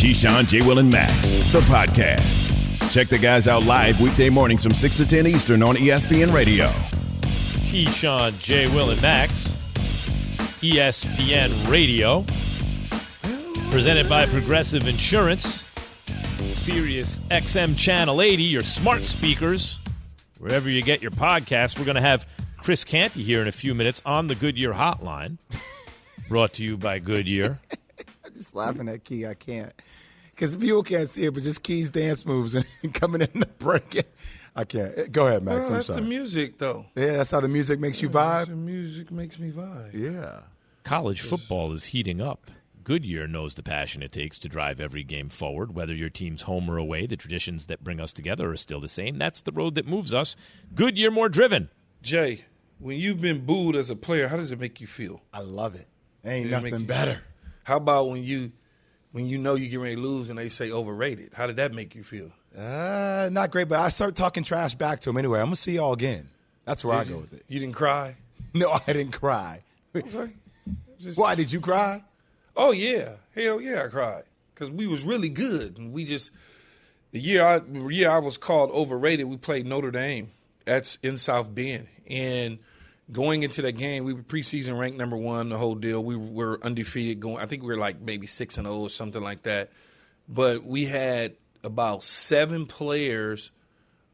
Keyshawn, J. Will, and Max, the podcast. Check the guys out live weekday mornings from 6 to 10 Eastern on ESPN Radio. Keyshawn, J. Will, and Max, ESPN Radio, presented by Progressive Insurance, Sirius XM Channel 80, your smart speakers, wherever you get your podcasts. We're going to have Chris Canty here in a few minutes on the Goodyear Hotline, brought to you by Goodyear. I'm just laughing at Key. I can't. Because people can't see it, but just Key's dance moves and coming in the break. I can't. Go ahead, Max. Well, I'm that's sorry. the music, though. Yeah, that's how the music makes you vibe. The music makes me vibe. Yeah. College football is heating up. Goodyear knows the passion it takes to drive every game forward. Whether your team's home or away, the traditions that bring us together are still the same. That's the road that moves us. Goodyear more driven. Jay, when you've been booed as a player, how does it make you feel? I love it. Ain't Does it make nothing better. How about when you when you know you get ready to lose and they say overrated? How did that make you feel? Uh, not great, but I start talking trash back to him anyway. I'm going to see y'all again. That's where I Did go you, with it. You didn't cry? No, I didn't cry. Okay. Just- Why did you cry? Oh yeah, hell yeah, I cried because we was really good, and we just the year I the year I was called overrated. We played Notre Dame that's in South Bend, and going into that game, we were preseason ranked number one. The whole deal, we were undefeated. Going, I think we were like maybe six and zero or something like that. But we had about seven players.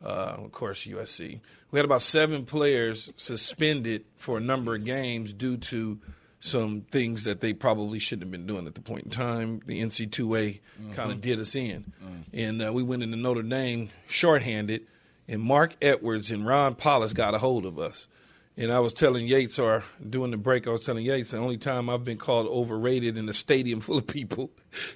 Uh, of course, USC. We had about seven players suspended for a number of games due to some things that they probably shouldn't have been doing at the point in time. The NC2A kind of did us in. And uh, we went into Notre Dame shorthanded, and Marc Edwards and Ron Powlus got a hold of us. And I was telling Yates, or during the break, I was telling Yates, the only time I've been called overrated in a stadium full of people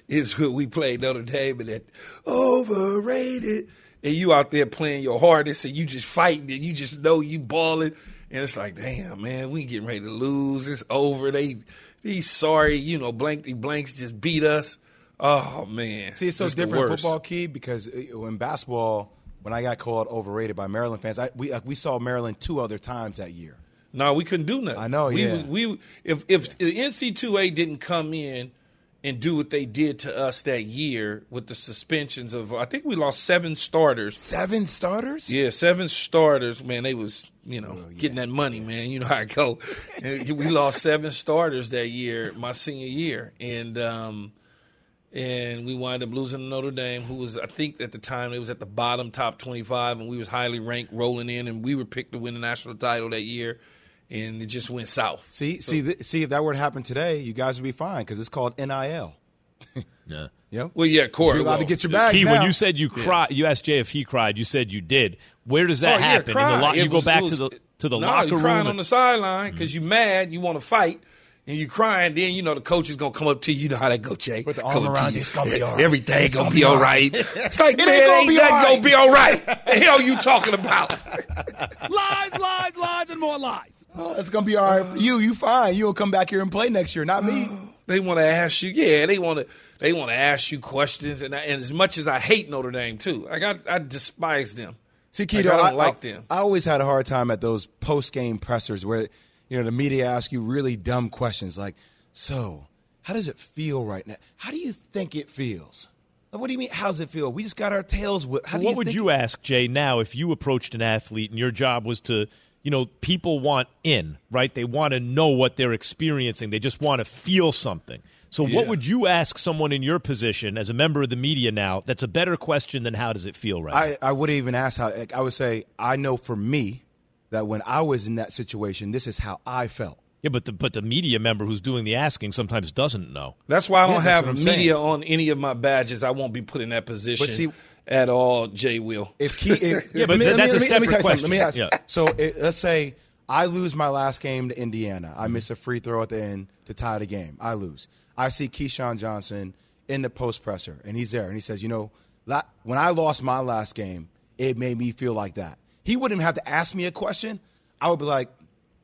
is when we played Notre Dame and that overrated. And you out there playing your hardest and you just fighting and you just know you balling. And it's like, damn, man, we getting ready to lose. It's over. They, he's sorry, you know, blankety blanks just beat us. Oh, man. See, it's so different in football, Key, because uh, in basketball, when I got called overrated by Maryland fans, I, we uh, we saw Maryland two other times that year. No, we couldn't do nothing. I know, we, yeah. We if if the NC2A didn't come in and do what they did to us that year with the suspensions of, I think we lost seven starters. Seven starters? Yeah, seven starters. Man, they was you Oh, know getting that money, man. You know how it go. We lost seven starters that year, my senior year, and um, and we wound up losing to Notre Dame, who was I think at the time it was at the bottom top twenty five, and we was highly ranked, rolling in, and we were picked to win the national title that year, and it just went south. See, see, th- see, if that were to happen today, you guys would be fine because it's called NIL. Yeah. Yep. Well, yeah, Corey. You're allowed to get your bag Key, now. when you said you cried, you asked Jay if he cried. You said you did. Where does that Oh, yeah, happen? In the cry. lo- It you go back it to the to the no, locker you room. crying and- on the sideline because you mad, you want to fight, and you crying. Then you know the coach is gonna come up to you. You know how that go, Jay. Put the arm Come around you. you, it's gonna be all right. Everything It's gonna, gonna be be all all right. It's like It man, ain't gonna ain't be nothing all gonna be all right. the hell you talking about? lies, lies, lies, and more lies. Oh, it's gonna be all right for you. You fine. You'll come back here and play next year, not me. They want to ask you, yeah. They want to, they want to ask you questions, and, I, and as much as I hate Notre Dame too, like I, I despise them. See, Like, I don't I, like them. I always had a hard time at those post game pressers where you know the media ask you really dumb questions like, "So, how does it feel right now? How do you think it feels? What do you mean? How's it feel? We just got our tails whipped. How what you would you ask Jay now if you approached an athlete and your job was to, you know, people want in, right? They want to know what they're experiencing. They just want to feel something. So what would you ask someone in your position as a member of the media now that's a better question than how does it feel right I, I would even ask how. like, I would say, I know for me that when I was in that situation, this is how I felt. Yeah, but the but the media member who's doing the asking sometimes doesn't know. That's why I don't that's have media saying. on any of my badges. I won't be put in that position see- at all. Jay will. If key, if, Yeah, but let me- that's let a me- let me separate tell you. Let me ask. Yeah. So it, let's say I lose my last game to Indiana. I miss a free throw at the end to tie the game. I lose. I see Keyshawn Johnson in the post presser, and he's there, and he says, "You know, when I lost my last game, it made me feel like that." He wouldn't have to ask me a question. I would be like,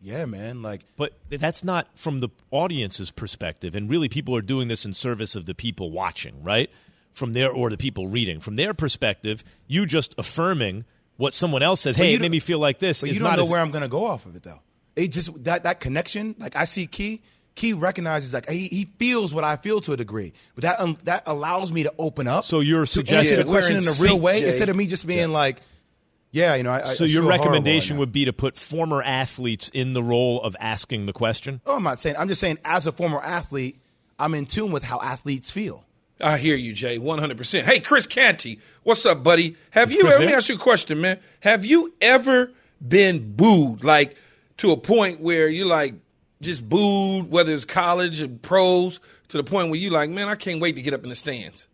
"Yeah, man." Like, But that's not from the audience's perspective. And really, people are doing this in service of the people watching, right? From their, or the people reading. From their perspective, you just affirming what someone else says, hey, you it made me feel like this. But you don't know as- where I'm going to go off of it though. It just that that connection. Like I see Key. Key recognizes like he, he feels what I feel to a degree, but that um, that allows me to open up. So you're suggesting- the question in a real way Jay. instead of me just being like, yeah, you know. I, I So I your feel right recommendation would be to put former athletes in the role of asking the question. Oh, I'm not saying. I'm just saying, as a former athlete, I'm in tune with how athletes feel. I hear you, Jay, 100%. Hey, Chris Canty, what's up, buddy? Have you ever, let me ask you a question, man. Have you ever been booed, like to a point where you like just booed, whether it's college or pros, to the point where you like, man, I can't wait to get up in the stands?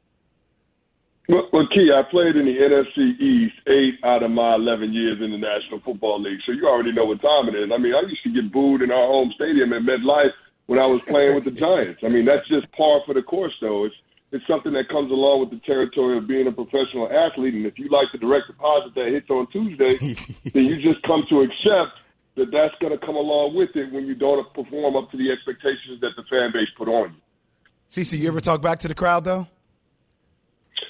Well, well, Key, I played in the NFC East eight out of my 11 years in the National Football League, so you already know what time it is. I mean, I used to get booed in our home stadium at MetLife when I was playing with the Giants. I mean, that's just par for the course, though. It's it's something that comes along with the territory of being a professional athlete, and if you like the direct deposit that hits on Tuesday, then you just come to accept that that's going to come along with it when you don't perform up to the expectations that the fan base put on you. Cece, you ever talk back to the crowd though?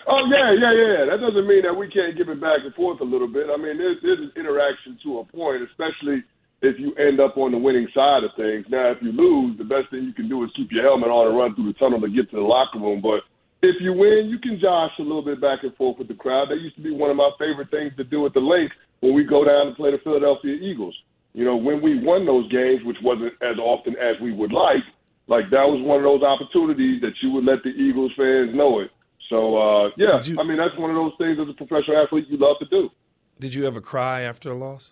Oh yeah, yeah, yeah. That doesn't mean that we can't give it back and forth a little bit. I mean, there's, there's an interaction to a point, especially if you end up on the winning side of things. Now, if you lose, the best thing you can do is keep your helmet on and run through the tunnel to get to the locker room. But if you win, you can josh a little bit back and forth with the crowd. That used to be one of my favorite things to do at the Linc when we go down to play the Philadelphia Eagles. You know, when we won those games, which wasn't as often as we would like, like that was one of those opportunities that you would let the Eagles fans know it. So uh, yeah, you- I mean that's one of those things as a professional athlete you love to do. Did you ever cry after a loss?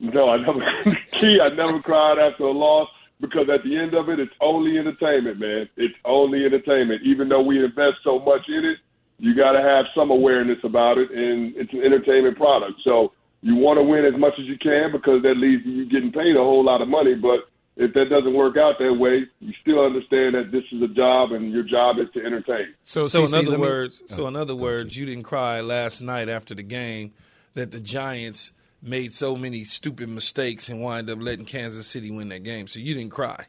No, I never. Key, I never cried after a loss because at the end of it, it's only entertainment, man. It's only entertainment. Even though we invest so much in it, you got to have some awareness about it, and it's an entertainment product. So you want to win as much as you can because that leads to you getting paid a whole lot of money. But if that doesn't work out that way, you still understand that this is a job, and your job is to entertain. So, So Cece, in other let me- words, oh, so in other words, you didn't cry last night after the game that the Giants made so many stupid mistakes and wind up letting Kansas City win that game. So you didn't cry.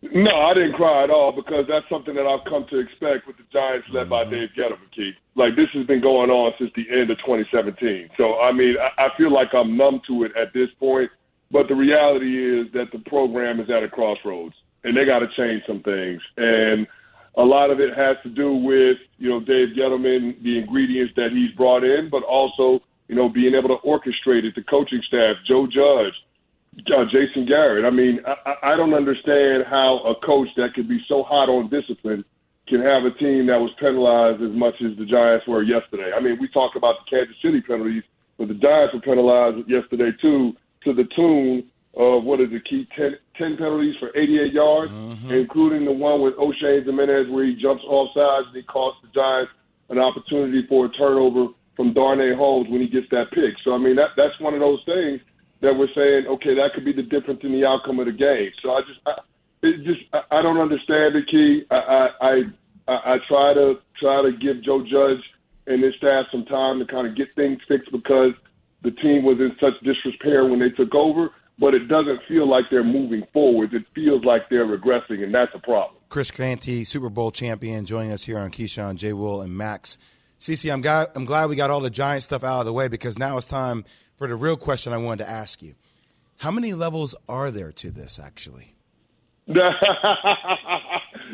No, I didn't cry at all because that's something that I've come to expect with the Giants led by mm-hmm. Dave Gettleman, Keith. Like this has been going on since the end of 2017. So I mean, I, I feel like I'm numb to it at this point. But the reality is that the program is at a crossroads, and they got to change some things. And a lot of it has to do with you know Dave Gettleman, the ingredients that he's brought in, but also you know being able to orchestrate it, the coaching staff, Joe Judge, uh, Jason Garrett. I mean, I, I I don't understand how a coach that could be so hot on discipline can have a team that was penalized as much as the Giants were yesterday. I mean, we talk about the Kansas City penalties, but the Giants were penalized yesterday too, to the tune of what is it, key 10, 10 penalties for 88 yards, mm-hmm. including the one with Oshane Ximines where he jumps off sides and he costs the Giants an opportunity for a turnover from Darnay Holmes when he gets that pick. So I mean, that that's one of those things that we're saying, okay, that could be the difference in the outcome of the game. So I just, I, it just, I, I don't understand the key. I, I, I, I I try to try to give Joe Judge and his staff some time to kind of get things fixed because the team was in such disrepair when they took over. But it doesn't feel like they're moving forward. It feels like they're regressing, and that's a problem. Chris Canty, Super Bowl champion, joining us here on Keyshawn, J. Will, and Max. Cece, I'm glad, I'm glad we got all the Giant stuff out of the way because now it's time for the real question I wanted to ask you. How many levels are there to this, actually? There's a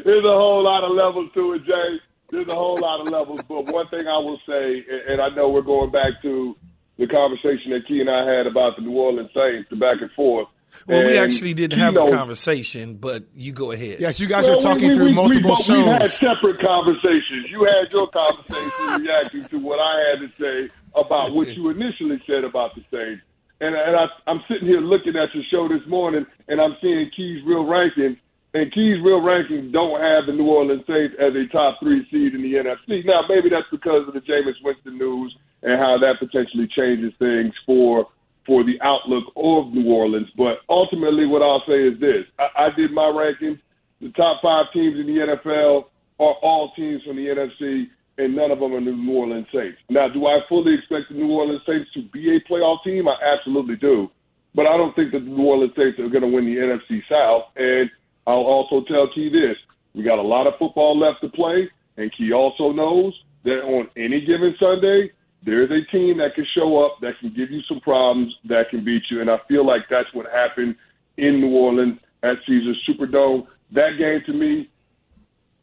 whole lot of levels to it, Jay. There's a whole lot of levels. But one thing I will say, and I know we're going back to the conversation that Key and I had about the New Orleans Saints, the back and forth. Well, we actually didn't Key have a conversation, but you go ahead. Yes, you guys Well, are talking we- through we- we- multiple but We had separate conversations. You had your conversation reacting to what I had to say about what you initially said about the Saints. And, and I, I'm sitting here looking at your show this morning, and I'm seeing Key's real rankings. And Key's real rankings don't have the New Orleans Saints as a top three seed in the NFC. Now, maybe that's because of the Jameis Winston news and how that potentially changes things for for the outlook of New Orleans. But ultimately, what I'll say is this: I, I did my rankings. The top five teams in the NFL are all teams from the NFC, and none of them are New Orleans Saints. Now, do I fully expect the New Orleans Saints to be a playoff team? I absolutely do. But I don't think that the New Orleans Saints are going to win the NFC South. And I'll also tell Key this: we got a lot of football left to play, and Key also knows that on any given Sunday, there's a team that can show up that can give you some problems that can beat you. And I feel like that's what happened in New Orleans at Caesars Superdome. That game to me,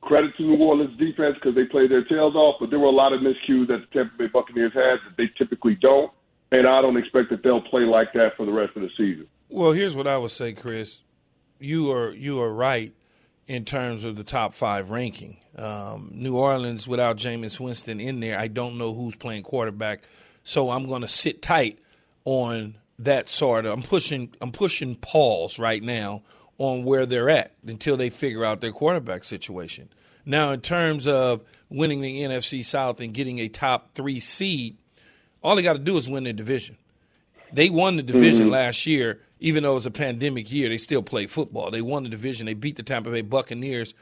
credit to New Orleans defense because they played their tails off, but there were a lot of miscues that the Tampa Bay Buccaneers had that they typically don't, and I don't expect that they'll play like that for the rest of the season. Well, here's what I would say, Chris. You are you are right in terms of the top five ranking. Um, New Orleans without Jameis Winston in there, I don't know who's playing quarterback, so I'm going to sit tight on that sort of. I'm pushing I'm pushing pause right now on where they're at until they figure out their quarterback situation. Now, in terms of winning the NFC South and getting a top three seed, all they got to do is win their division. They won the division mm-hmm. last year, even though it was a pandemic year. They still played football. They won the division. They beat the Tampa Bay Buccaneers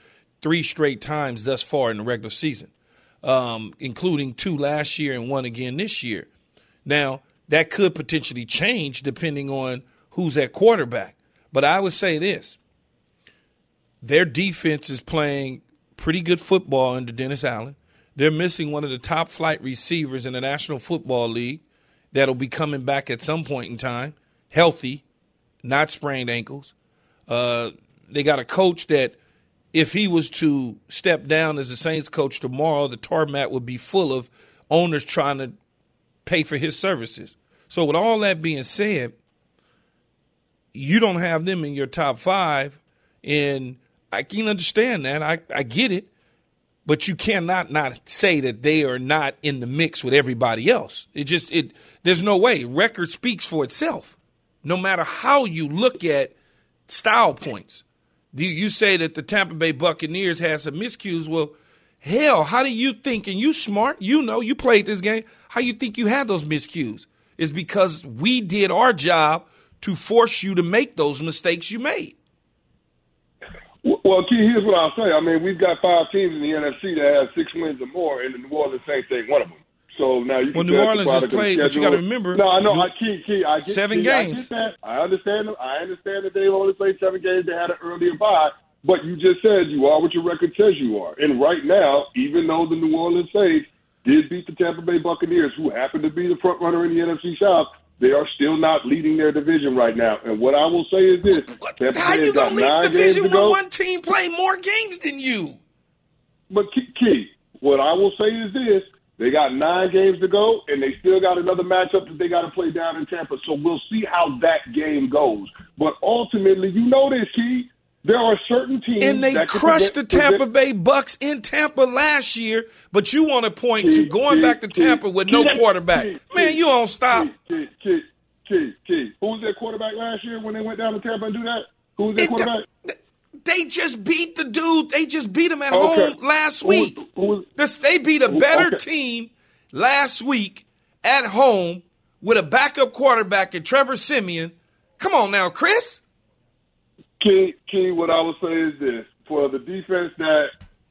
three straight times thus far in the regular season, um, including two last year and one again this year. Now, that could potentially change depending on who's at quarterback. But I would say this their defense is playing pretty good football under Dennis Allen. They're missing one of the top flight receivers in the National Football League that'll be coming back at some point in time, healthy, not sprained ankles. Uh, they got a coach that, if he was to step down as the Saints coach tomorrow, the tarmac would be full of owners trying to pay for his services. So, with all that being said, you don't have them in your top five, and I can understand that. I, I get it, but you cannot not say that they are not in the mix with everybody else. It just it there's no way. Record speaks for itself. No matter how you look at style points, you, you say that the Tampa Bay Buccaneers has some miscues. Well, hell, how do you think? And you smart, you know, you played this game. How you think you had those miscues? Is because we did our job to force you to make those mistakes you made. Well, Key, here's what I'll say. I mean, we've got five teams in the NFC that have six wins or more, and the New Orleans Saints ain't one of them. So now you. Well, New Orleans has played, but you got to remember. No, I know. I key, key. I get seven key, games. I. I understand. I understand that they only played seven games. They had an earlier bye, but you just said you are what your record says you are. And right now, even though the New Orleans Saints did beat the Tampa Bay Buccaneers, who happen to be the front runner in the NFC South, they are still not leading their division right now. And what I will say is this: Tampa How you gonna lead the division when one team play more games than you? But key, what I will say is this: they got nine games to go, and they still got another matchup that they got to play down in Tampa. So we'll see how that game goes. But ultimately, you know this, Key. There are certain teams and they crushed the Tampa Bay Bucks in Tampa last year. But you want to point key, to going key, back to Tampa key, with no quarterback? Man, you don't stop. Key, key, key, key. Who was their quarterback last year when they went down to Tampa and do that? Who was their quarterback? They just beat the dude. They just beat him at okay. home last week. Who who was, they beat a better okay. team last week at home with a backup quarterback and Trevor Siemian. Come on now, Chris. Key, key, what I would say is this. For the defense that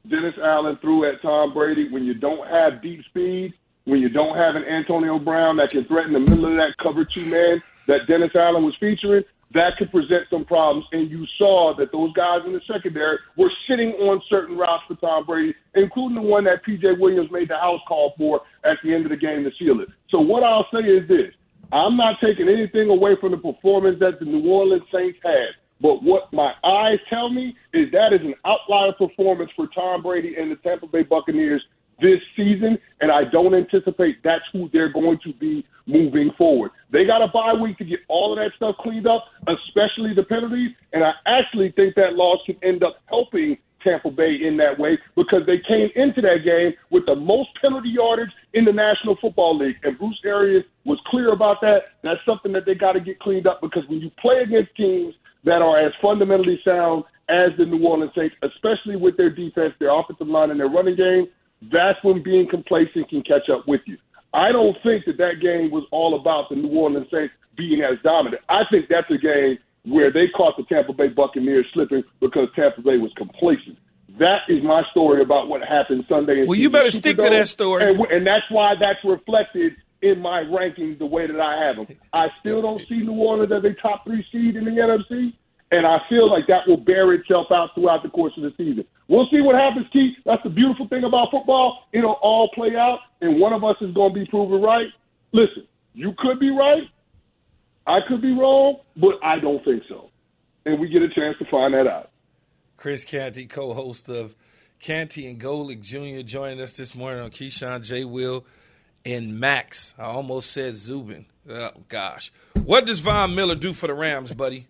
Dennis Allen threw at Tom Brady, when you don't have deep speed, when you don't have an Antonio Brown that can threaten the middle of that cover two man that Dennis Allen was featuring, that could present some problems. And you saw that those guys in the secondary were sitting on certain routes for Tom Brady, including the one that PJ Williams made the house call for at the end of the game to seal it. So what I'll say is this. I'm not taking anything away from the performance that the New Orleans Saints had. But what my eyes tell me is that is an outlier performance for Tom Brady and the Tampa Bay Buccaneers this season, and I don't anticipate that's who they're going to be moving forward. They got a bye week to get all of that stuff cleaned up, especially the penalties, and I actually think that loss could end up helping Tampa Bay in that way because they came into that game with the most penalty yardage in the National Football League. And Bruce Arians was clear about that. That's something that they got to get cleaned up because when you play against teams that are as fundamentally sound as the New Orleans Saints, especially with their defense, their offensive line, and their running game, that's when being complacent can catch up with you. I don't think that that game was all about the New Orleans Saints being as dominant. I think that's a game where they caught the Tampa Bay Buccaneers slipping because Tampa Bay was complacent. That is my story about what happened Sunday. Well, you better stick to that story, and, and that's why that's reflected in my rankings the way that I have them. I still don't see New Orleans as a top three seed in the NFC, and I feel like that will bear itself out throughout the course of the season. We'll see what happens, Keith. That's the beautiful thing about football. It'll all play out, and one of us is going to be proven right. Listen, you could be right. I could be wrong, but I don't think so. and we get a chance to find that out. Chris Canty, co-host of Canty and Golic Jr., joining us this morning on Keyshawn J. Will and Max. I almost said Zubin. Oh gosh, what does Von Miller do for the Rams, buddy?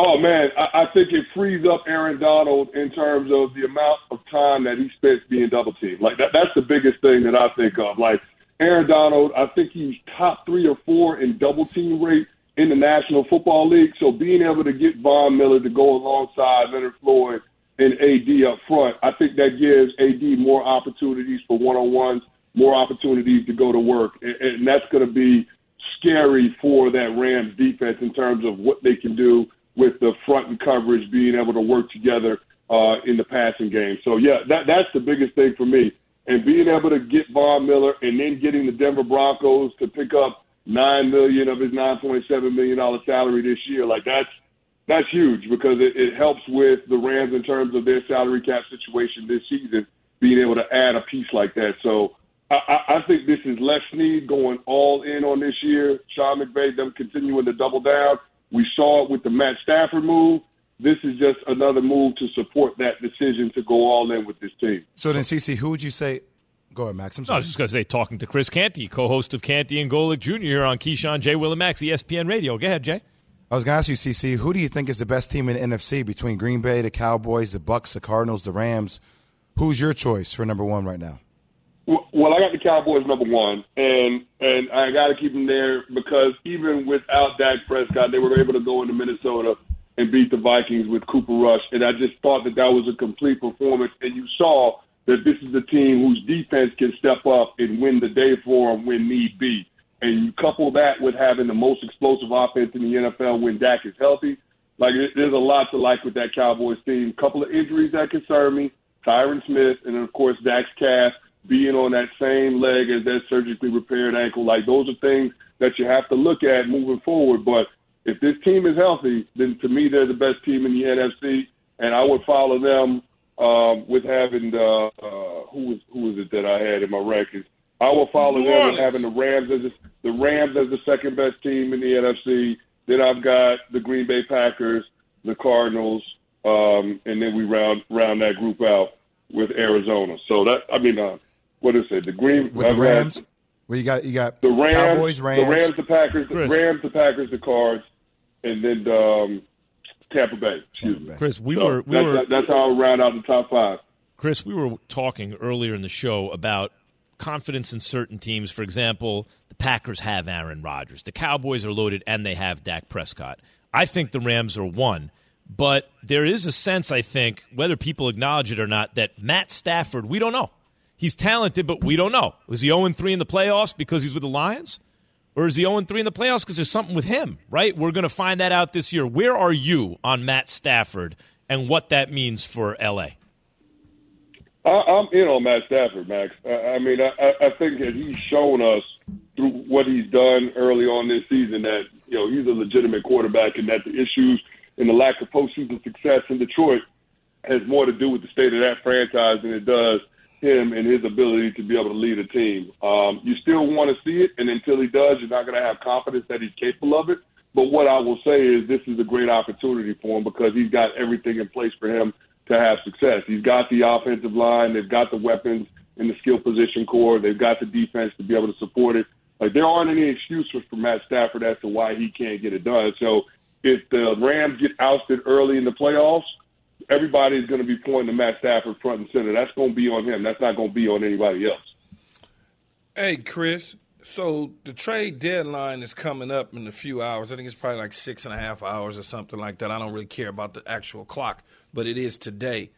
Oh man, I, I think it frees up Aaron Donald in terms of the amount of time that he spends being double teamed. Like that, that's the biggest thing that I think of. Like Aaron Donald, I think he's top three or four in double team rate in the National Football League. So being able to get Von Miller to go alongside Leonard Floyd and AD up front, I think that gives AD more opportunities for one on ones, more opportunities to go to work, and, and that's going to be scary for that Rams defense in terms of what they can do with the front and coverage being able to work together uh, in the passing game. So yeah, that that's the biggest thing for me. And being able to get Von Miller and then getting the Denver Broncos to pick up nine million of his nine point seven million dollar salary this year, like that's that's huge because it, it helps with the Rams in terms of their salary cap situation this season, being able to add a piece like that. So I, I think this is Les Snead going all in on this year. Sean McVay, them continuing to double down. We saw it with the Matt Stafford move. This is just another move to support that decision to go all in with this team. So then, CC, who would you say? Go ahead, Max. I'm No, I was just going to say, talking to Chris Canty, co-host of Canty and Golic Jr. here on Keyshawn J. Will and Max, ESPN Radio. Go ahead, Jay. I was going to ask you, CC, who do you think is the best team in the NFC between Green Bay, the Cowboys, the Bucks, the Cardinals, the Rams? Who's your choice for number one right now? Well, I got the Cowboys number one, and and I got to keep them there because even without Dak Prescott, they were able to go into Minnesota and beat the Vikings with Cooper Rush, and I just thought that that was a complete performance. And you saw that this is a team whose defense can step up and win the day for them when need be. And you couple that with having the most explosive offense in the NFL when Dak is healthy. Like there's a lot to like with that Cowboys team. Couple of injuries that concern me: Tyron Smith, and of course Dak's calf being on that same leg as that surgically repaired ankle. Like those are things that you have to look at moving forward. But if this team is healthy, then to me they're the best team in the NFC, and I would follow them um, with having the uh, who was who was it that I had in my rankings. I will follow New them with having the Rams as the, the Rams as the second best team in the NFC. Then I've got the Green Bay Packers, the Cardinals, um, and then we round round that group out with Arizona. So that I mean, uh, what is it? The Green With the I've got Rams? Well, you got you got the Rams, Cowboys, Rams. the Rams, the Packers, the Chris. Rams, the Packers, the Cards, and then um, Tampa Bay. Excuse Tampa me. Chris, we So were we that's, were that's how I round out the top five. Chris, we were talking earlier in the show about confidence in certain teams. For example, the Packers have Aaron Rodgers. The Cowboys are loaded and they have Dak Prescott. I think the Rams are one. But there is a sense, I think, whether people acknowledge it or not, that Matt Stafford, we don't know. He's talented, but we don't know. Is he 0 3 in the playoffs because he's with the Lions? Or is he 0 3 in the playoffs because there's something with him, right? We're going to find that out this year. Where are you on Matt Stafford and what that means for LA? I, I'm in on Matt Stafford, Max. I, I mean, I, I- think that he's shown us through what he's done early on this season that you know he's a legitimate quarterback, and that the issues and the lack of postseason success in Detroit has more to do with the state of that franchise than it does him and his ability to be able to lead a team. Um, you still want to see it, and until he does, you're not going to have confidence that he's capable of it. But what I will say is this is a great opportunity for him because he's got everything in place for him to have success. He's got the offensive line, they've got the weapons in the skill position core, they've got the defense to be able to support it. Like there aren't any excuses for Matt Stafford as to why he can't get it done. So if the Rams get ousted early in the playoffs, everybody's going to be pointing to Matt Stafford front and center. That's going to be on him. That's not going to be on anybody else. Hey, Chris. So the trade deadline is coming up in a few hours. I think it's probably like six and a half hours or something like that. I don't really care about the actual clock, but it is today.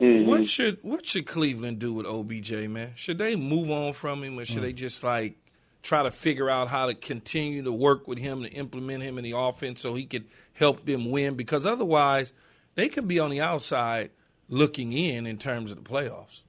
Mm-hmm. What should what should Cleveland do with OBJ, man? Should they move on from him, or should they just like try to figure out how to continue to work with him to implement him in the offense so he could help them win? Because otherwise, they can be on the outside looking in in terms of the playoffs.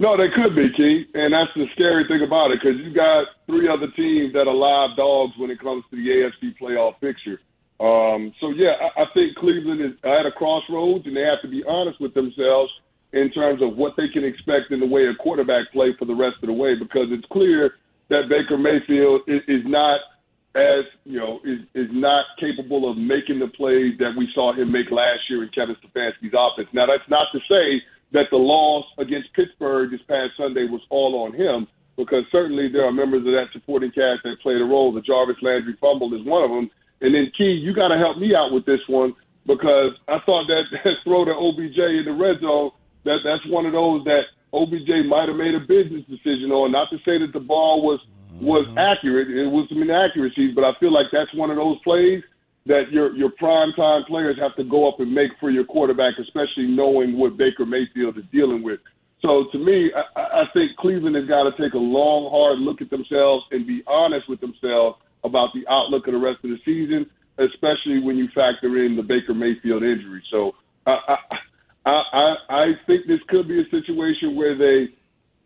No, they could be, Keith, and that's the scary thing about it because you've got three other teams that are live dogs when it comes to the AFC playoff picture. Um, so yeah, I, I think Cleveland is at a crossroads, and they have to be honest with themselves in terms of what they can expect in the way of quarterback play for the rest of the way because it's clear that Baker Mayfield is, is not as you know is is not capable of making the plays that we saw him make last year in Kevin Stefanski's offense. Now that's not to say that the loss against Pittsburgh this past Sunday was all on him, because certainly there are members of that supporting cast that played a role. The Jarvis Landry fumble is one of them. And then Key, you got to help me out with this one because I thought that, that throw to OBJ in the red zone that that's one of those that OBJ might have made a business decision on. Not to say that the ball was was mm-hmm. accurate, it was some inaccuracies, but I feel like that's one of those plays that your your prime time players have to go up and make for your quarterback, especially knowing what Baker Mayfield is dealing with. So to me, I, I think Cleveland has got to take a long, hard look at themselves and be honest with themselves about the outlook of the rest of the season, especially when you factor in the Baker Mayfield injury. So I, I, I, I think this could be a situation where they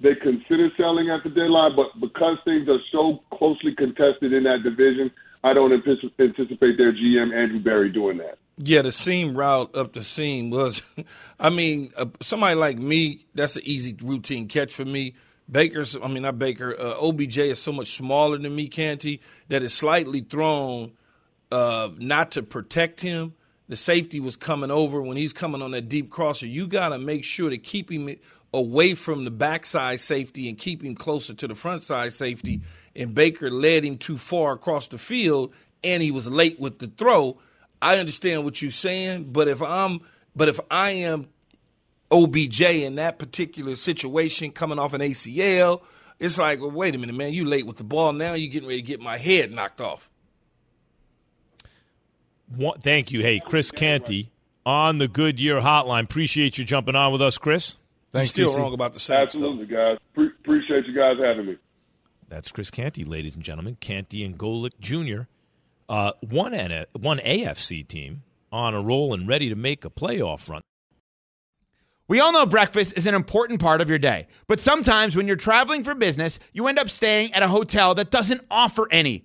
they consider selling at the deadline, but because things are so closely contested in that division, I don't anticipate their GM Andrew Berry doing that. Yeah, the seam route up the seam was, I mean, uh, somebody like me, that's an easy routine catch for me. Baker's, I mean, not Baker, uh, OBJ is so much smaller than me, Canty, that it's slightly thrown uh, not to protect him. The safety was coming over when he's coming on that deep crosser. You got to make sure to keep him away from the backside safety and keep him closer to the front side safety. And Baker led him too far across the field, and he was late with the throw. I understand what you're saying, but if I'm but if I am OBJ in that particular situation coming off an ACL, it's like, well, wait a minute, man, you late with the ball. Now You're getting ready to get my head knocked off. Thank you. Hey, Chris Canty on the Goodyear Hotline. Appreciate you jumping on with us, Chris. Thanks, You're still wrong about the same Absolutely, stuff. guys. Pre- appreciate you guys having me. That's Chris Canty, ladies and gentlemen. Canty and Golic Jr. Uh, one, N- one AFC team on a roll and ready to make a playoff run. We all know breakfast is an important part of your day, but sometimes when you're traveling for business, you end up staying at a hotel that doesn't offer any.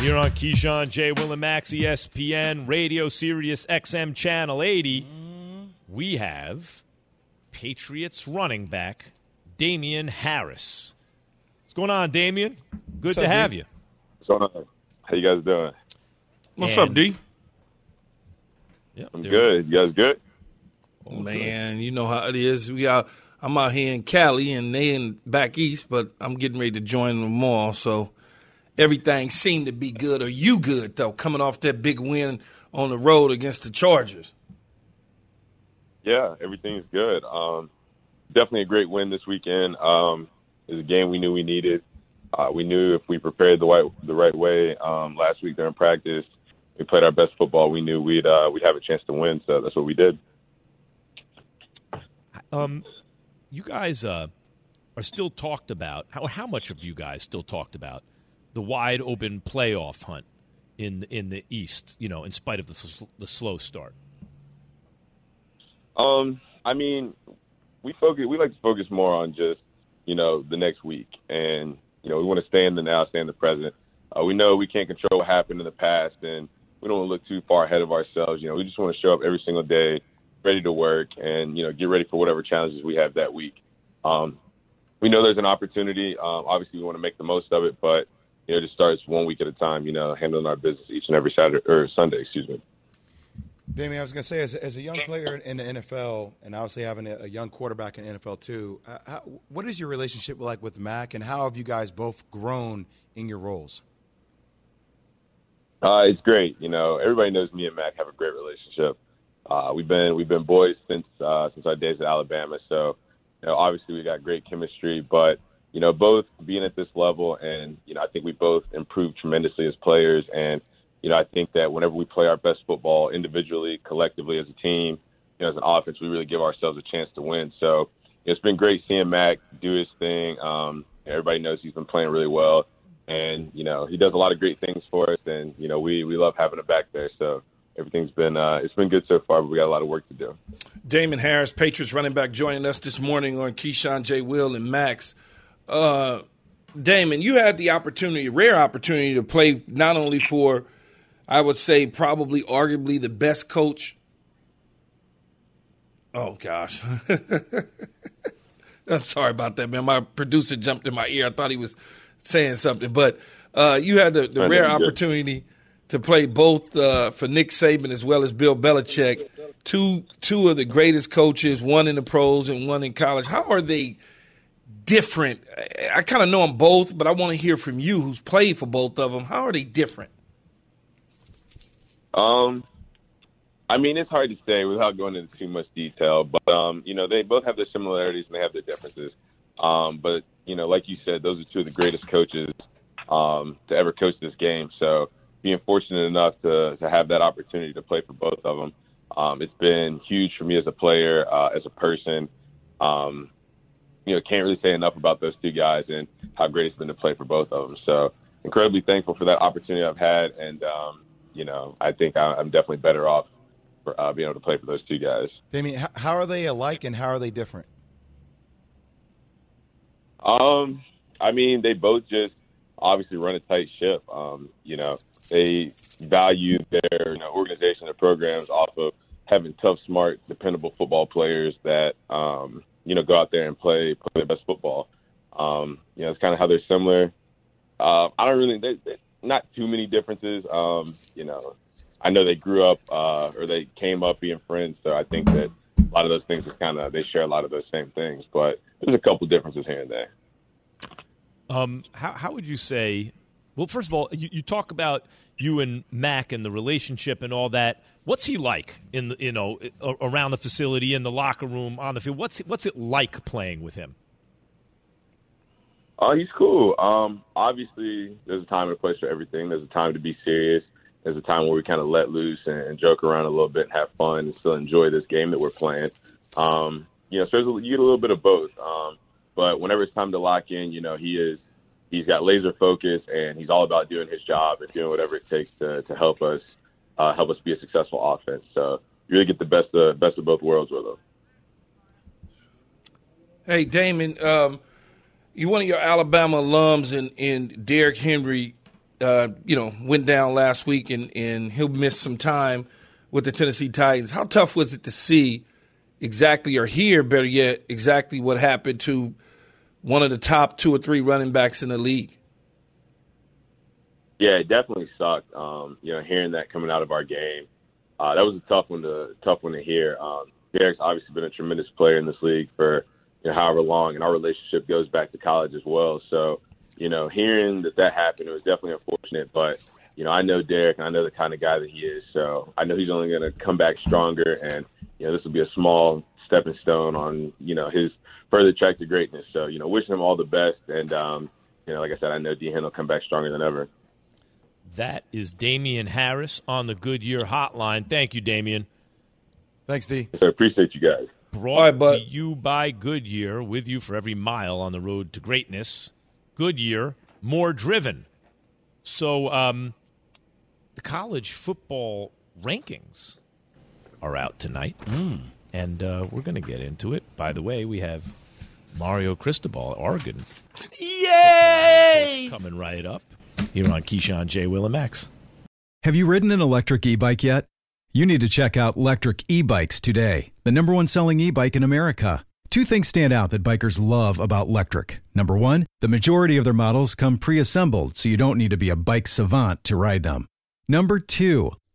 Here on Keyshawn, J. Will, and Max, ESPN, Radio Sirius XM Channel 80, we have Patriots running back Damien Harris. What's going on, Damien? Good What's to up, have D? you. What's going on? How you guys doing? What's and, up, D? Yeah, I'm good. You guys good? Oh, man, you know how it is. We are. I'm out here in Cali, and they in back east, but I'm getting ready to join them all. So everything seemed to be good. Are you good though? Coming off that big win on the road against the Chargers. Yeah, everything's good. Um, definitely a great win this weekend. Um, it was a game we knew we needed. Uh, we knew if we prepared the right the right way um, last week during practice, we played our best football. We knew we'd uh, we'd have a chance to win. So that's what we did. Um, you guys uh, are still talked about. How how much of you guys still talked about the wide open playoff hunt in in the East. You know, in spite of the the slow start. Um, I mean, we focus. We like to focus more on just you know the next week, and you know we want to stay in the now, stay in the present. Uh, we know we can't control what happened in the past, and we don't want to look too far ahead of ourselves. You know, we just want to show up every single day, ready to work, and you know get ready for whatever challenges we have that week. Um, we know there's an opportunity. Um, obviously, we want to make the most of it, but you know, it just starts one week at a time, you know, handling our business each and every Saturday or Sunday, excuse me. Damien, I was going to say, as, as, a young player in the NFL, and obviously having a, a young quarterback in the NFL too, uh, how, what is your relationship like with Mac, and how have you guys both grown in your roles? Uh, it's great. You know, everybody knows me and Mac have a great relationship. Uh, we've been we've been boys since uh, since our days at Alabama. So, you know, obviously we got great chemistry, but you know, both being at this level, and you know, I think we both improved tremendously as players. And you know, I think that whenever we play our best football individually, collectively as a team, you know, as an offense, we really give ourselves a chance to win. So it's been great seeing Mac do his thing. Um, everybody knows he's been playing really well, and you know, he does a lot of great things for us, and you know, we we love having him back there. So everything's been uh, it's been good so far, but we got a lot of work to do. Damon Harris, Patriots running back, joining us this morning on Keyshawn J. Will and Max. Uh, Damon, you had the opportunity, rare opportunity, to play not only for, I would say, probably arguably the best coach. Oh gosh, I'm sorry about that, man. My producer jumped in my ear. I thought he was saying something, but uh, you had the, the rare opportunity to play both uh, for Nick Saban as well as Bill Belichick, two two of the greatest coaches, one in the pros and one in college. How are they different? I kind of know them both, but I want to hear from you, who's played for both of them. How are they different? Um, I mean, it's hard to say without going into too much detail, but um, you know, they both have their similarities and they have their differences. Um, but you know, like you said, those are two of the greatest coaches um, to ever coach this game. So being fortunate enough to to have that opportunity to play for both of them, um, it's been huge for me as a player, uh, as a person. Um, you know, can't really say enough about those two guys and how great it's been to play for both of them. So incredibly thankful for that opportunity I've had, and um, you know, I think I'm definitely better off for uh, being able to play for those two guys. Damien, how are they alike and how are they different? Um, I mean, they both just obviously run a tight ship. Um, you know, they value their you know, organization, their programs off of having tough, smart, dependable football players that um, you know go out there and play play their best football. Um, you know, it's kind of how they're similar. Uh, I don't really, they, they, not too many differences. Um, you know, I know they grew up uh, or they came up being friends, so I think that a lot of those things are kind of they share a lot of those same things. But there's a couple differences here and there. Um, how how would you say? Well, first of all, you, you talk about you and Mac and the relationship and all that. What's he like in the you know around the facility, in the locker room, on the field? What's what's it like playing with him? Oh, uh, he's cool. Um, obviously, there's a time and a place for everything. There's a time to be serious. There's a time where we kind of let loose and, and joke around a little bit and have fun and still enjoy this game that we're playing. Um, you know, so you get a little bit of both. Um, but whenever it's time to lock in, you know, he is he's got laser focus and he's all about doing his job and doing whatever it takes to, to help us uh, help us be a successful offense. So you really get the best of best of both worlds with him. Hey Damon, um, you one of your Alabama alums and and Derrick Henry, uh, you know, went down last week and and he'll miss some time with the Tennessee Titans. How tough was it to see exactly or hear better yet exactly what happened to one of the top two or three running backs in the league. Yeah, it definitely sucked. Um, you know, hearing that coming out of our game, uh, that was a tough one to tough one to hear. Um, Derrick's obviously been a tremendous player in this league for you know, however long, and our relationship goes back to college as well. So, you know, hearing that that happened, it was definitely unfortunate. But you know, I know Derrick, and I know the kind of guy that he is. So I know he's only going to come back stronger, and you know, this will be a small stepping stone on you know his further track to greatness. So, you know, wishing him all the best. And, um, you know, like I said, I know D. will come back stronger than ever. That is Damien Harris on the Goodyear Hotline. Thank you, Damien. Thanks, D. Yes, I appreciate you guys. Brought right, to you by Goodyear, with you for every mile on the road to greatness. Goodyear, more driven. So, um, the college football rankings are out tonight. Mm and uh, we're going to get into it. By the way, we have Mario Cristobal, Oregon. Yay! Coming right up here on Keyshawn J. Will Max. Have you ridden an electric e-bike yet? You need to check out Lectric E-Bikes today, the number one selling e-bike in America. Two things stand out that bikers love about Lectric. Number one, the majority of their models come pre-assembled, so you don't need to be a bike savant to ride them. Number two,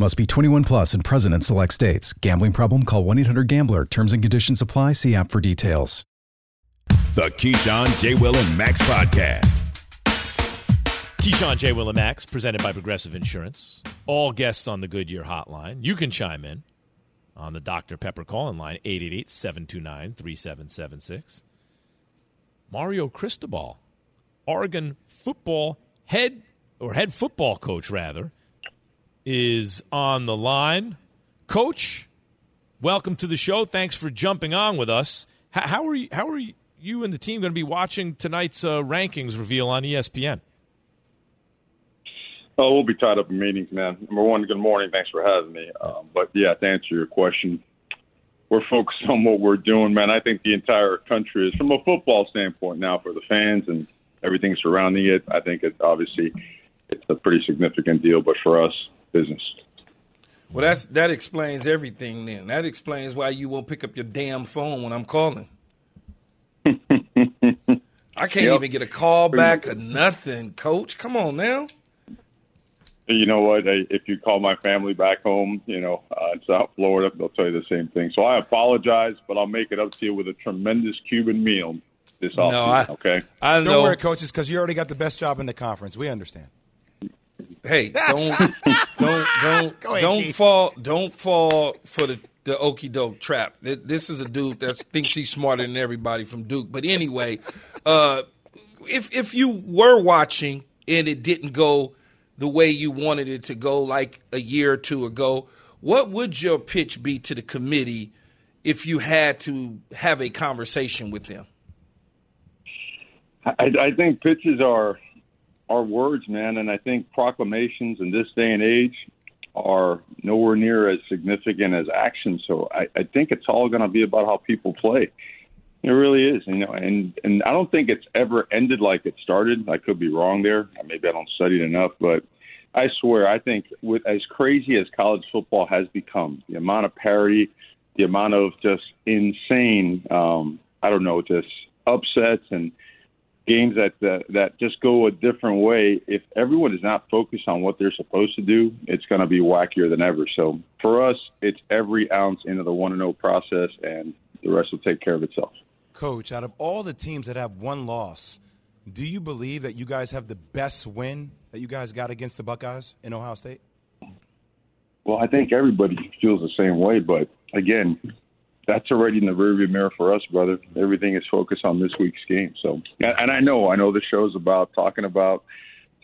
Must be 21 plus and present in select states. Gambling problem? Call 1 800 Gambler. Terms and conditions apply. See app for details. The Keyshawn, J. Will, and Max podcast. Keyshawn J. Will and Max, presented by Progressive Insurance. All guests on the Goodyear hotline. You can chime in on the Dr. Pepper call in line 888-729-3776. Mario Cristobal, Oregon football head or head football coach rather, is on the line. Coach, welcome to the show. Thanks for jumping on with us. How, how are you? How are you and the team going to be watching tonight's uh, rankings reveal on ESPN? Oh, we'll be tied up in meetings, man. Number one, good morning. Thanks for having me. Um, but yeah, to answer your question, we're focused on what we're doing, man. I think the entire country is, from a football standpoint, now for the fans and everything surrounding it. I think it obviously it's a pretty significant deal, but for us, business. Well, that's that explains everything. Then that explains why you won't pick up your damn phone when I'm calling. I can't Yep. even get a call back or nothing, Coach. Come on now. You know what? I, if you call my family back home, you know, uh, in South Florida, they'll tell you the same thing. So I apologize, but I'll make it up to you with a tremendous Cuban meal this No, offseason, I- okay? I Don't know. worry, coaches, because you already got the best job in the conference. We understand. Hey, don't don't don't ahead, don't Keith. fall don't fall for the the okey doke trap. This is a dude that thinks he's smarter than everybody from Duke. But anyway, uh, if if you were watching and it didn't go the way you wanted it to go, like a year or two ago, what would your pitch be to the committee if you had to have a conversation with them? I, I think pitches are are words, man, and I think proclamations in this day and age are nowhere near as significant as action. So I, I think it's all going to be about how people play. It really is, you know, and and I don't think it's ever ended like it started. I could be wrong there. Maybe I don't study it enough, but I swear, I think with as crazy as college football has become, the amount of parity, the amount of just insane, um, I don't know, just upsets and games that, that that just go a different way. If everyone is not focused on what they're supposed to do, it's going to be wackier than ever. So for us, it's every ounce into the one and zero process, and the rest will take care of itself. Coach, out of all the teams that have one loss, do you believe that you guys have the best win that you guys got against the Buckeyes in Ohio State? Well, I think everybody feels the same way, but again, that's already in the rearview mirror for us, brother. Everything is focused on this week's game. So, and I know, I know the show's about talking about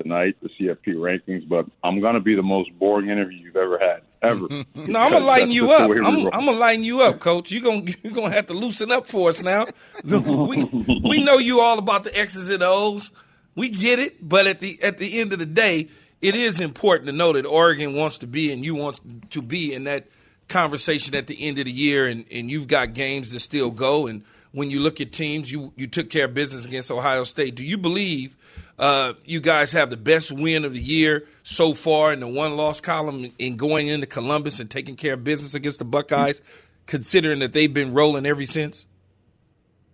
tonight the CFP rankings, but I'm going to be the most boring interview you've ever had, ever. No, I'm gonna lighten you up. I'm, I'm, I'm gonna lighten you up, Coach. You gonna you gonna have to loosen up for us now. we we know you all about the X's and O's. We get it, but at the at the end of the day, it is important to know that Oregon wants to be and you want to be in that conversation at the end of the year, and, and you've got games that still go. And when you look at teams, you you took care of business against Ohio State. Do you believe uh, you guys have the best win of the year so far in the one loss column in going into Columbus and taking care of business against the Buckeyes, considering that they've been rolling ever since?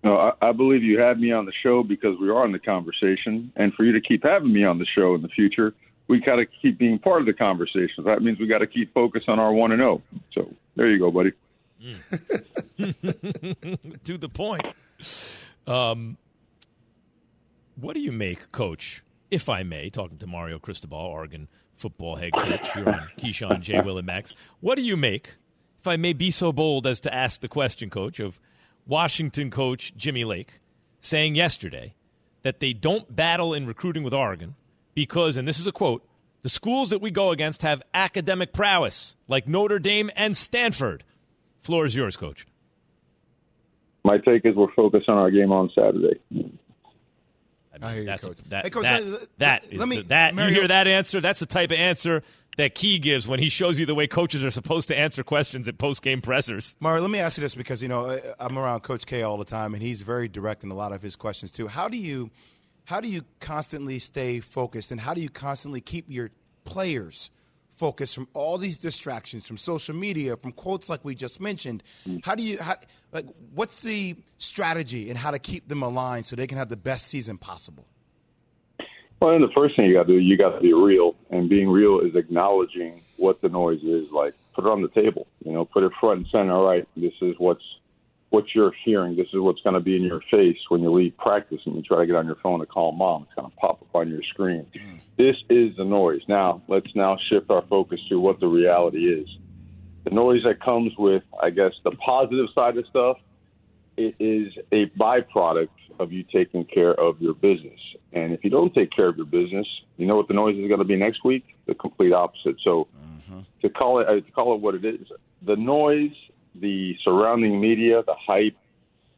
No, I, I believe you had me on the show because we are in the conversation, and for you to keep having me on the show in the future, we got to keep being part of the conversation. That means we got to keep focus on our one and zero. So there you go, buddy. to the point. Um, what do you make, Coach, if I may, talking to Mario Cristobal, Oregon football head coach here on Keyshawn, J. Will, and Max. What do you make, if I may be so bold as to ask the question, Coach, of Washington coach Jimmy Lake saying yesterday that they don't battle in recruiting with Oregon because, and this is a quote, the schools that we go against have academic prowess, like Notre Dame and Stanford. Floor is yours, Coach. my take is we're focused on our game on Saturday. I hear you, coach. that. Hey, Coach, that, let- that let me- the- that. Mario- you hear that answer? That's the type of answer that Key gives when he shows you the way coaches are supposed to answer questions at post game pressers. Mario, let me ask you this because you know I'm around Coach K all the time, and he's very direct in a lot of his questions too. How do you, how do you constantly stay focused, and how do you constantly keep your players focused from all these distractions, from social media, from quotes like we just mentioned? Mm. How do you, how, like, what's the strategy and how to keep them aligned so they can have the best season possible? Well, and the first thing you got to do, you got to be real, and being real is acknowledging what the noise is. Like, put it on the table. You know, put it front and center. All right, this is what's what you're hearing. This is what's going to be in your face when you leave practice and you try to get on your phone to call mom. It's going to pop up on your screen. This is the noise. Now, let's now shift our focus to what the reality is. The noise that comes with, I guess, the positive side of stuff it is a byproduct of you taking care of your business. And if you don't take care of your business, you know what the noise is going to be next week? The complete opposite. So to call it uh, to call it what it is, the noise, the surrounding media, the hype,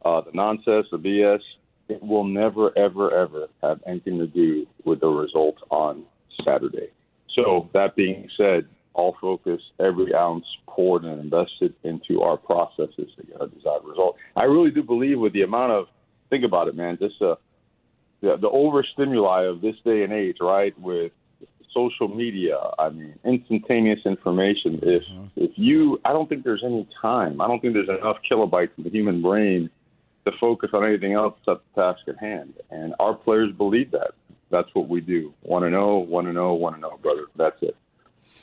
uh, the nonsense, the BS, it will never, ever, ever have anything to do with the result on Saturday. So that being said, all focus, every ounce poured and invested into our processes to get a desired result. I really do believe with the amount of think about it, man, just uh, the the overstimuli of this day and age, right? With social media, I mean, instantaneous information. If mm-hmm. if you, I don't think there's any time. I don't think there's enough kilobytes in the human brain to focus on anything else except the task at hand. And our players believe that. That's what we do. Want to oh, know, want to oh, know, want to oh, know, brother. That's it.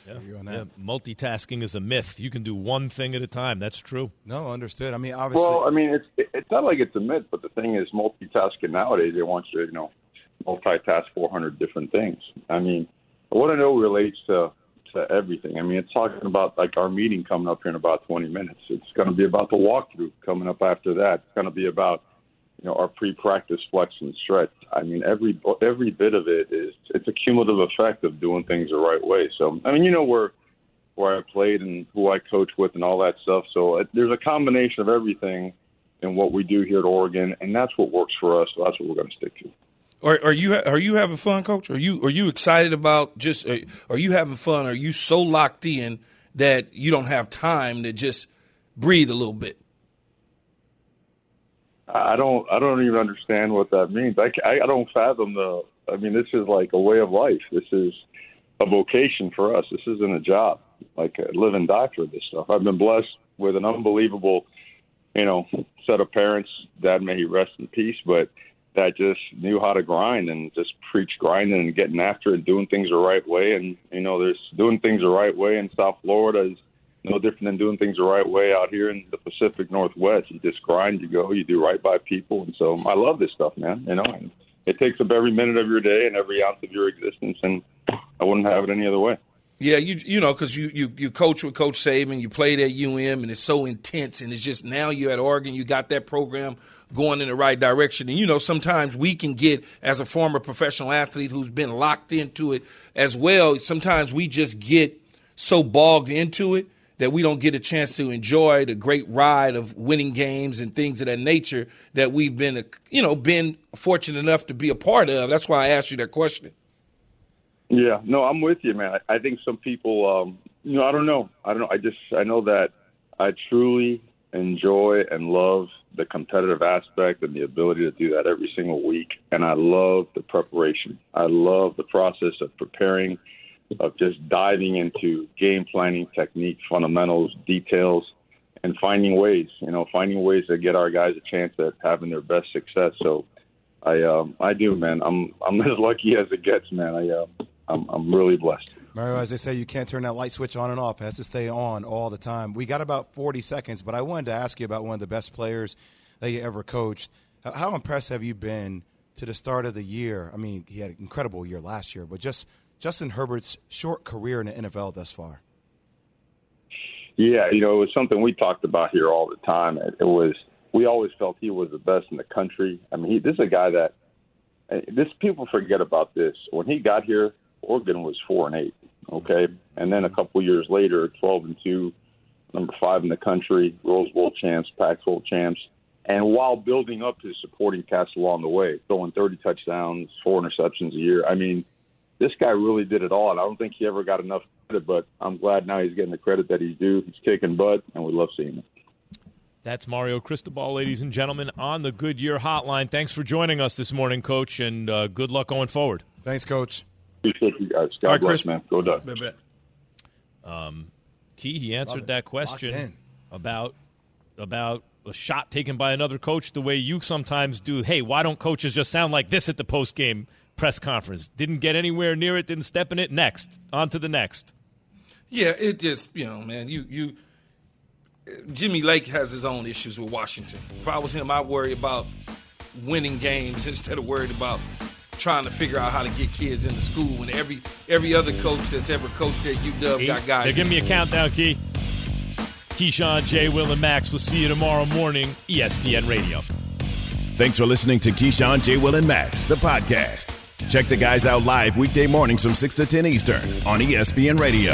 Yeah. Yeah, multitasking is a myth. You can do one thing at a time. That's true. No, understood. I mean, obviously, Well, I mean, it's it's not like it's a myth, but the thing is, multitasking nowadays, they want you to, you know, multitask 400 different things. I mean, I want to know relates to to everything. I mean, it's talking about like our meeting coming up here in about 20 minutes. It's going to be about the walkthrough coming up after that. It's going to be about you know our pre-practice flex and stretch. I mean, every every bit of it is it's a cumulative effect of doing things the right way. So, I mean, you know where where I played and who I coach with and all that stuff. So it, there's a combination of everything in what we do here at Oregon, and that's what works for us. So that's what we're going to stick to. Are, are you are you having fun, Coach? Are you are you excited about just? Are, are you having fun? Are you so locked in that you don't have time to just breathe a little bit? I don't I don't even understand what that means. I, I don't fathom the. I mean, this is like a way of life. This is a vocation for us. This isn't a job. Like uh, and die for this stuff. I've been blessed with an unbelievable, you know, set of parents. Dad may he rest in peace, but that just knew how to grind and just preach grinding and getting after it, doing things the right way. And you know, there's doing things the right way in South Florida is no different than doing things the right way out here in the Pacific Northwest. You just grind, you go, you do right by people, and so I love this stuff, man. You know, and it takes up every minute of your day and every ounce of your existence, and I wouldn't have it any other way. Yeah, you you know because you, you you coach with Coach Saban, you played at UM, and it's so intense, and it's just now you're at Oregon, you got that program going in the right direction, and you know sometimes we can get as a former professional athlete who's been locked into it as well. Sometimes we just get so bogged into it that we don't get a chance to enjoy the great ride of winning games and things of that nature that we've been you know been fortunate enough to be a part of. That's why I asked you that question. Yeah, no, I'm with you, man. I, I think some people, um, you know, I don't know. I don't know. I just, I know that I truly enjoy and love the competitive aspect and the ability to do that every single week. And I love the preparation. I love the process of preparing, of just diving into game planning, technique, fundamentals, details, and finding ways, you know, finding ways to get our guys a chance at having their best success. So I, um, I do, man. I'm, I'm as lucky as it gets, man. I, uh, I'm, I'm really blessed. Mario, as they say, you can't turn that light switch on and off. It has to stay on all the time. We got about 40 seconds, but I wanted to ask you about one of the best players that you ever coached. How- impressed have you been to the start of the year? I mean, he had an incredible year last year, but just Justin Herbert's short career in the NFL thus far. Yeah, you know, it was something we talked about here all the time. It, it was we always felt he was the best in the country. I mean, he, this is a guy that uh, this people forget about this. When he got here, Oregon was four and eight, okay, and then a couple years later, twelve and two, number five in the country, Rose Bowl champs, Pac-12 champs. and while building up his supporting cast along the way, throwing 30 touchdowns, four interceptions a year. I mean, this guy really did it all, and I don't think he ever got enough credit. But I'm glad now he's getting the credit that he's due. He's kicking butt, and we love seeing it. That's Mario Cristobal, ladies and gentlemen, on the Goodyear Hotline. Thanks for joining us this morning, Coach, and uh, good luck going forward. Thanks, Coach. Appreciate you guys. God All right, bless, Chris. man. Go Ducks. Um, Key, he answered that question about about a shot taken by another coach the way you sometimes do. Hey, why don't coaches just sound like this at the post game press conference? Didn't get anywhere near it, didn't step in it. Next, on to the next. Yeah, it just you know, man, you you. Jimmy Lake has his own issues with Washington. If I was him, I'd worry about winning games instead of worried about trying to figure out how to get kids into school. And every every other coach that's ever coached at UW got guys. They're giving me a countdown, Key. Keyshawn, Jay, Will, and Max. We'll see you tomorrow morning, ESPN Radio. Thanks for listening to Keyshawn, J. Will, and Max, the podcast. Check the guys out live weekday mornings from 6 to 10 Eastern on ESPN Radio.